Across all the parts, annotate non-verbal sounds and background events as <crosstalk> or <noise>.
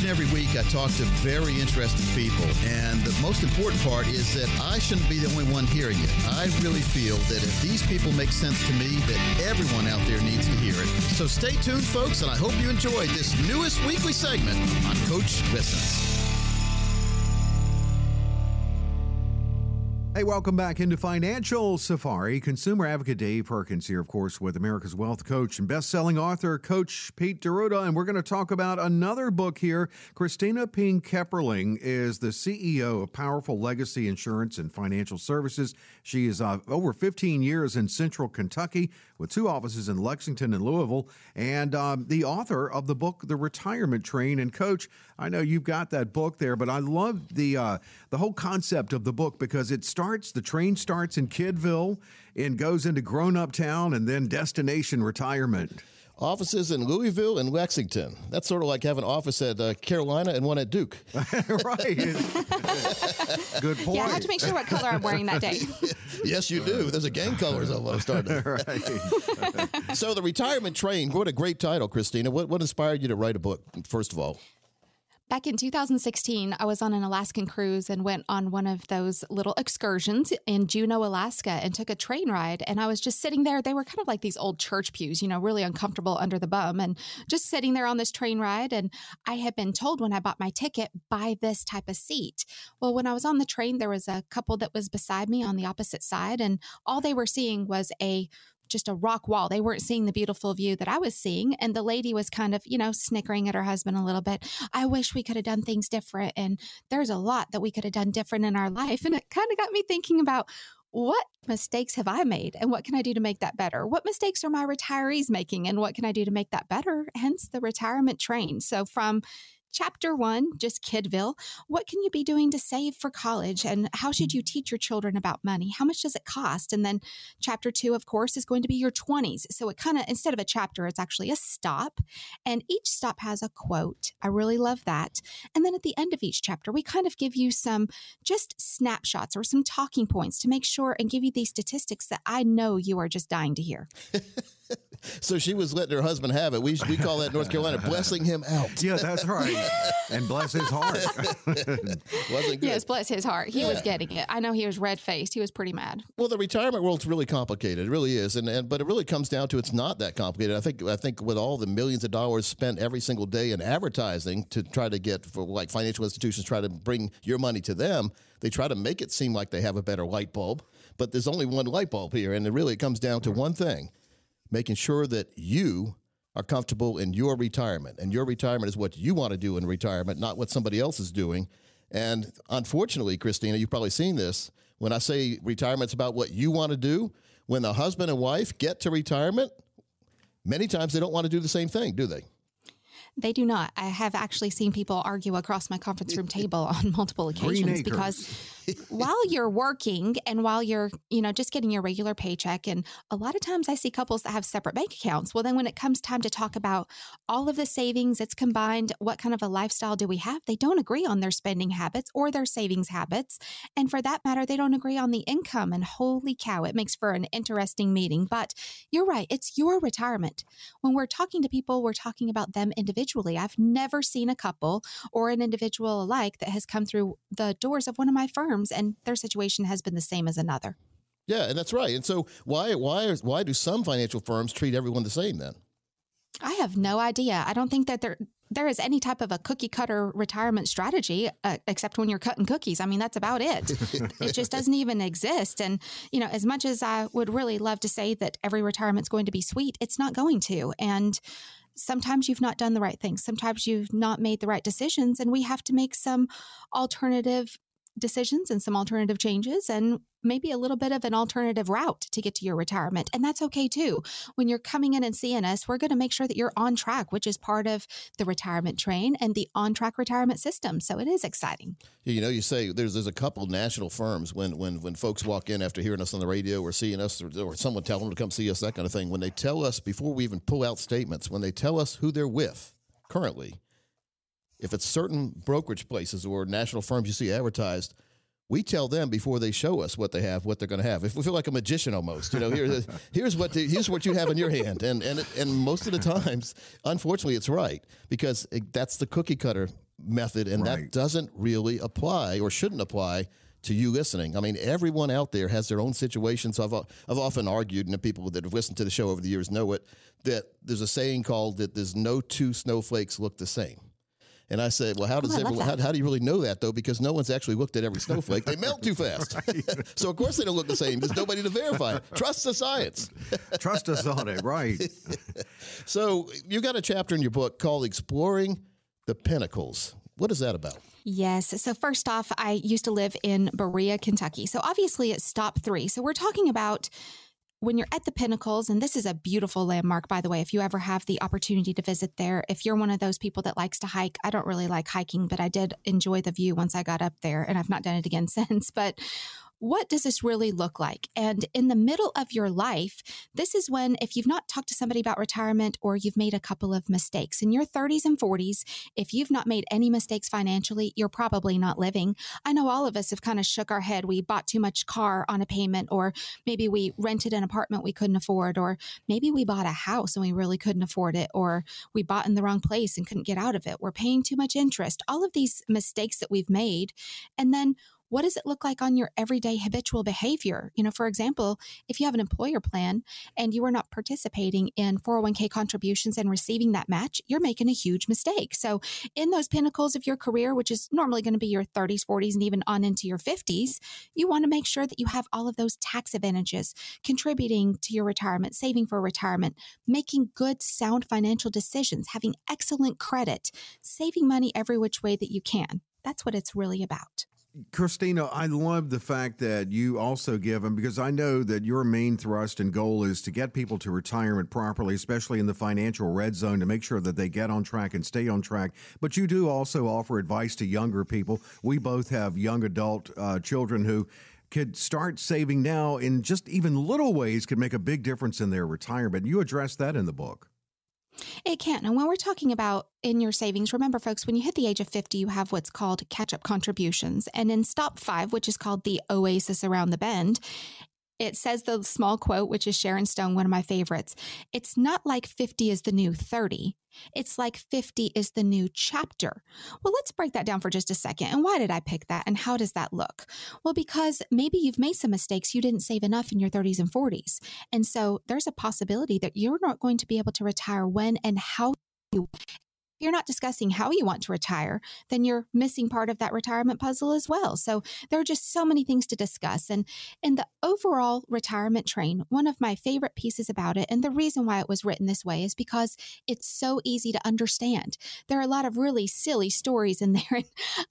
Each and every week, I talk to very interesting people. And the most important part is that I shouldn't be the only one hearing it. I really feel that if these people make sense to me, that everyone out there needs to hear it. So stay tuned, folks, and I hope you enjoyed this newest weekly segment on Coach Listens. Hey, welcome back into Financial Safari. Consumer advocate Dave Perkins here, of course, with America's Wealth Coach and best-selling author Coach Pete D'Arruda, and we're going to talk about another book here. Christina Ping Kepperling is the CEO of Powerful Legacy Insurance and Financial Services. She is uh, over 15 years in Central Kentucky with two offices in Lexington and Louisville, and um, the author of the book The Retirement Train. And Coach, I know you've got that book there, but I love the uh, the whole concept of the book because it starts the train starts in Kidville and goes into grown up town and then destination retirement. Offices in Louisville and Lexington. That's sort of like having an office at uh, Carolina and one at Duke. <laughs> right. Good point. Yeah, I have to make sure what color I'm wearing that day. <laughs> yes, you do. There's a gang colors almost starting. <laughs> right. so the retirement train. What a great title, Christina. What what inspired you to write a book? First of all. Back in 2016, I was on an Alaskan cruise and went on one of those little excursions in Juneau, Alaska, and took a train ride. And I was just sitting there. They were kind of like these old church pews, you know, really uncomfortable under the bum, and just sitting there on this train ride. And I had been told when I bought my ticket, buy this type of seat. Well, when I was on the train, there was a couple that was beside me on the opposite side, and all they were seeing was a just a rock wall. They weren't seeing the beautiful view that I was seeing. And the lady was kind of, you know, snickering at her husband a little bit. I wish we could have done things different. And there's a lot that we could have done different in our life. And it kind of got me thinking about what mistakes have I made and what can I do to make that better? What mistakes are my retirees making and what can I do to make that better? Hence the retirement train. So from Chapter one, just Kidville. What can you be doing to save for college? And how should you teach your children about money? How much does it cost? And then chapter two, of course, is going to be your 20s. So it kind of, instead of a chapter, it's actually a stop. And each stop has a quote. I really love that. And then at the end of each chapter, we kind of give you some just snapshots or some talking points to make sure and give you these statistics that I know you are just dying to hear. <laughs> so she was letting her husband have it. We, we call that North Carolina <laughs> blessing him out. Yeah, that's right. and bless his heart. <laughs> Wasn't good. Yes, bless his heart. He yeah. was getting it. I know he was red faced. He was pretty mad. Well, the retirement world's really complicated. It really is, and, and but it really comes down to it's not that complicated. I think I think with all the millions of dollars spent every single day in advertising to try to get for like financial institutions try to bring your money to them, they try to make it seem like they have a better light bulb. But there's only one light bulb here, and it really comes down to one thing making sure that you are comfortable in your retirement. And your retirement is what you want to do in retirement, not what somebody else is doing. And unfortunately, Christina, you've probably seen this. When I say retirement's about what you want to do, when the husband and wife get to retirement, many times they don't want to do the same thing, do they? They do not. I have actually seen people argue across my conference room table on multiple occasions because while you're working and while you're, you know, just getting your regular paycheck, and a lot of times I see couples that have separate bank accounts. Well, then when it comes time to talk about all of the savings, it's combined, what kind of a lifestyle do we have? They don't agree on their spending habits or their savings habits. And for that matter, they don't agree on the income. And holy cow, it makes for an interesting meeting. But you're right, it's your retirement. When we're talking to people, we're talking about them individually. I've never seen a couple or an individual alike that has come through the doors of one of my firms firms and their situation has been the same as another. Yeah, and that's right. And so why why why do some financial firms treat everyone the same then? I have no idea. I don't think that there there is any type of a cookie cutter retirement strategy uh, except when you're cutting cookies. I mean, that's about it. <laughs> it just doesn't even exist. And you know, as much as I would really love to say that every retirement's going to be sweet, it's not going to. And sometimes you've not done the right things. Sometimes you've not made the right decisions and we have to make some alternative decisions and some alternative changes and maybe a little bit of an alternative route to get to your retirement. And that's okay too. When you're coming in and seeing us, we're going to make sure that you're on track, which is part of the retirement train and the on track retirement system. So it is exciting. You know, you say there's there's a couple national firms when when when folks walk in after hearing us on the radio or seeing us or, or someone telling them to come see us, that kind of thing. When they tell us before we even pull out statements, when they tell us who they're with currently, if it's certain brokerage places or national firms you see advertised, we tell them before they show us what they have, what they're going to have. If we feel like a magician almost, you know, here, <laughs> here's what the, here's what you have in your hand, and and and most of the times, unfortunately, it's right because it, that's the cookie cutter method, and Right. that doesn't really apply or shouldn't apply to you listening. I mean, everyone out there has their own situations. I've I've often argued, and the people that have listened to the show over the years know it, that there's a saying called that there's no two snowflakes look the same. And I said, well, how oh, does Oh, everyone, how, how do you really know that though? Because no one's actually looked at every snowflake. They melt too fast. <laughs> so of course they don't look the same. There's nobody to verify it. Trust the science. <laughs> Trust us on it, right? <laughs> So you got a chapter in your book called Exploring the Pinnacles. What is that about? Yes. So, first off, I used to live in Berea, Kentucky. So, obviously, it's stop three. So, we're talking about when you're at the pinnacles, and this is a beautiful landmark, by the way, if you ever have the opportunity to visit there. If you're one of those people that likes to hike, I don't really like hiking, but I did enjoy the view once I got up there, and I've not done it again <laughs> since. But what does this really look like? And in the middle of your life, this is when, if you've not talked to somebody about retirement or you've made a couple of mistakes in your 30s and 40s, if you've not made any mistakes financially, you're probably not living. I know all of us have kind of shook our head. We bought too much car on a payment, or maybe we rented an apartment we couldn't afford, or maybe we bought a house and we really couldn't afford it, or we bought in the wrong place and couldn't get out of it. We're paying too much interest. All of these mistakes that we've made. And then what does it look like on your everyday habitual behavior? You know, for example, if you have an employer plan and you are not participating in 401k contributions and receiving that match, you're making a huge mistake. So, in those pinnacles of your career, which is normally going to be your 30s, 40s, and even on into your 50s, you want to make sure that you have all of those tax advantages contributing to your retirement, saving for retirement, making good, sound financial decisions, having excellent credit, saving money every which way that you can. That's what it's really about. Christina, I love the fact that you also give them because I know that your main thrust and goal is to get people to retirement properly, especially in the financial red zone, to make sure that they get on track and stay on track. But you do also offer advice to younger people. We both have young adult uh, children who could start saving now in just even little ways could make a big difference in their retirement. You address that in the book. It can. And when we're talking about in your savings, remember, folks, when you hit the age of 50, you have what's called catch up contributions. And in stop five, which is called the oasis around the bend, it says the small quote, which is Sharon Stone, one of my favorites. It's not like 50 is the new 30. It's like 50 is the new chapter. Well, let's break that down for just a second. And why did I pick that? And how does that look? Well, because maybe you've made some mistakes. You didn't save enough in your 30s and 40s. And so there's a possibility that you're not going to be able to retire when and how you you're not discussing how you want to retire, then you're missing part of that retirement puzzle as well. So there are just so many things to discuss. And in the overall retirement train, one of my favorite pieces about it, and the reason why it was written this way is because it's so easy to understand. There are a lot of really silly stories in <laughs> there. And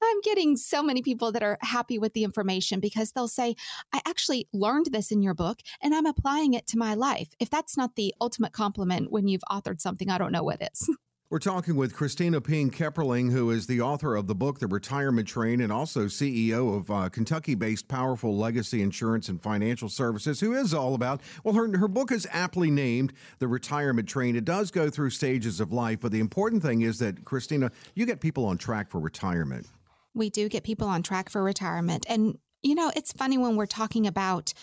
I'm getting so many people that are happy with the information because they'll say, I actually learned this in your book and I'm applying it to my life. If that's not the ultimate compliment when you've authored something, I don't know what is. <laughs> We're talking with Christina Ping Kepperling, who is the author of the book, The Retirement Train, and also CEO of uh, Kentucky based Powerful Legacy Insurance and Financial Services, who is all about, well, her, her book is aptly named The Retirement Train. It does go through stages of life, but the important thing is that, Christina, you get people on track for retirement. we do get people on track for retirement. And, you know, it's funny when we're talking about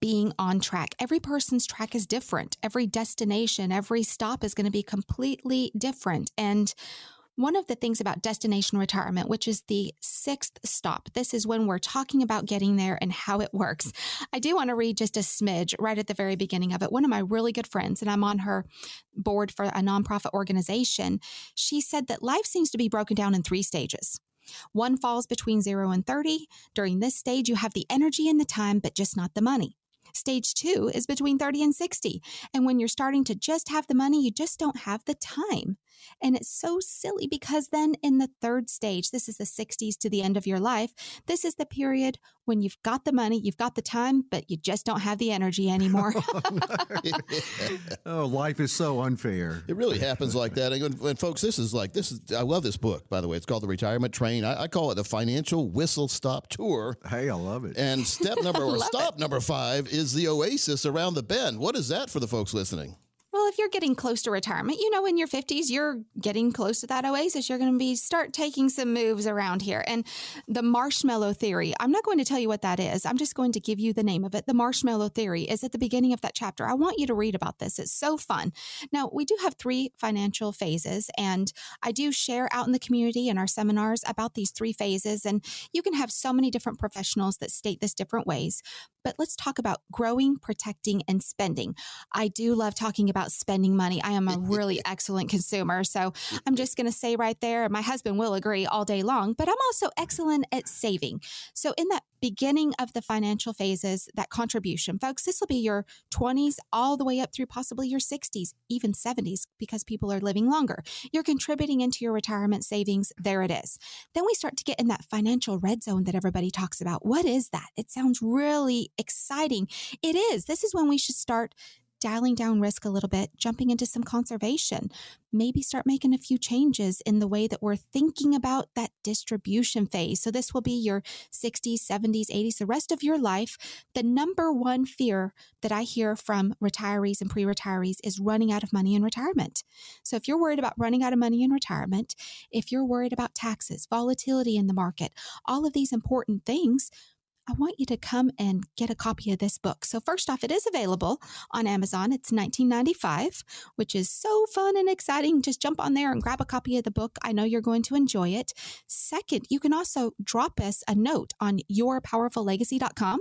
being on track. Every person's track is different. Every destination, every stop is going to be completely different. And one of the things about destination retirement, which is the sixth stop, this is when we're talking about getting there and how it works. I do want to read just a smidge right at the very beginning of it. One of my really good friends, and I'm on her board for a nonprofit organization, she said that life seems to be broken down in three stages. One falls between 0 and 30. During this stage, you have the energy and the time, but just not the money. Stage two is between 30 and 60. And when you're starting to just have the money, you just don't have the time. And it's so silly because then in the third stage, this is the 60s to the end of your life, this is the period when you've got the money, you've got the time, but you just don't have the energy <laughs> oh, anymore. <laughs> Oh, life is so unfair. It really happens like that. And, and folks, this is like this is. I love this book. By the way, it's called The Retirement Train. I, I call it the Financial Whistle Stop Tour. Hey, I love it. And step <laughs> number or Love stop number five is the Oasis around the bend. What is that for the folks listening? Well, if you're getting close to retirement, you know, in your 50s, you're getting close to that oasis. You're going to be start taking some moves around here. And the marshmallow theory, I'm not going to tell you what that is. I'm just going to give you the name of it. The marshmallow theory is at the beginning of that chapter. I want you to read about this. It's so fun. Now, we do have three financial phases, and I do share out in the community in our seminars about these three phases. And you can have so many different professionals that state this different ways. But let's talk about growing, protecting, and spending. I do love talking about spending money. I am a <laughs> really excellent consumer. So I'm just going to say right there, my husband will agree all day long, but I'm also excellent at saving. So in that beginning of the financial phases, that contribution, folks, this will be your 20s all the way up through possibly your 60s, even 70s, because people are living longer. You're contributing into your retirement savings. There it is. Then we start to get in that financial red zone that everybody talks about. What is that? It sounds really exciting. It is. This is when we should start dialing down risk a little bit, jumping into some conservation, maybe start making a few changes in the way that we're thinking about that distribution phase. So, this will be your 60s, 70s, 80s, the rest of your life. The number one fear that I hear from retirees and pre retirees is running out of money in retirement. So, if you're worried about running out of money in retirement, if you're worried about taxes, volatility in the market, all of these important things, I want you to come and get a copy of this book. So, first off, it is available on Amazon. It's 1995, which is so fun and exciting. Just jump on there and grab a copy of the book. I know you're going to enjoy it. Second, you can also drop us a note on yourpowerfullegacy.com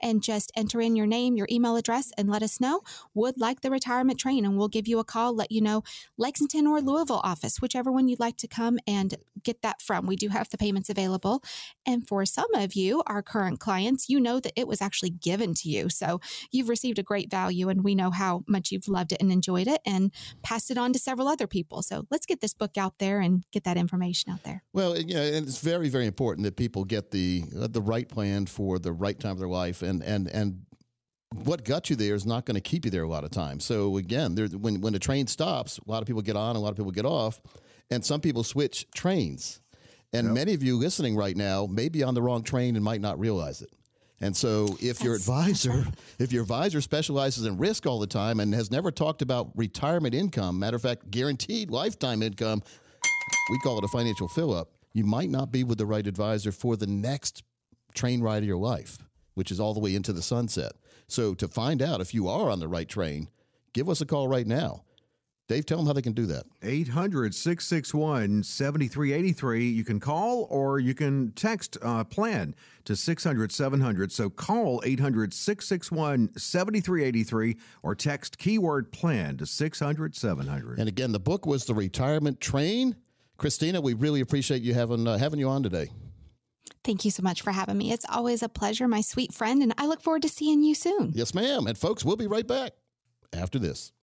and just enter in your name, your email address, and let us know. Would like the retirement train, and we'll give you a call, let you know Lexington or Louisville office, whichever one you'd like to come and get that from. We do have the payments available. And for some of you, our current clients, you know that it was actually given to you. So you've received a great value, and we know how much you've loved it and enjoyed it and passed it on to several other people. So let's get this book out there and get that information out there. Well, you know, and it's very, very important that people get the uh, the right plan for the right time of their life, and and and what got you there is not going to keep you there a lot of times. So again, there, when when the train stops, a lot of people get on, a lot of people get off, and some people switch trains. And yep. many of you listening right now may be on the wrong train and might not realize it. And so, if That's, your advisor, <laughs> if your advisor specializes in risk all the time and has never talked about retirement income, matter of fact, guaranteed lifetime income, we call it a financial fill up. You might not be with the right advisor for the next train ride of your life which is all the way into the sunset. So to find out if you are on the right train, give us a call right now. Dave, tell them how they can do that. 800 661 7383. You can call or you can text uh, plan to 600 700. So call 800 661 7383 or text keyword plan to 600 700. And again, the book was The Retirement Train. Christina, we really appreciate you having, uh, having you on today. Thank you so much for having me. It's always a pleasure, my sweet friend, and I look forward to seeing you soon. Yes, ma'am. And folks, we'll be right back after this.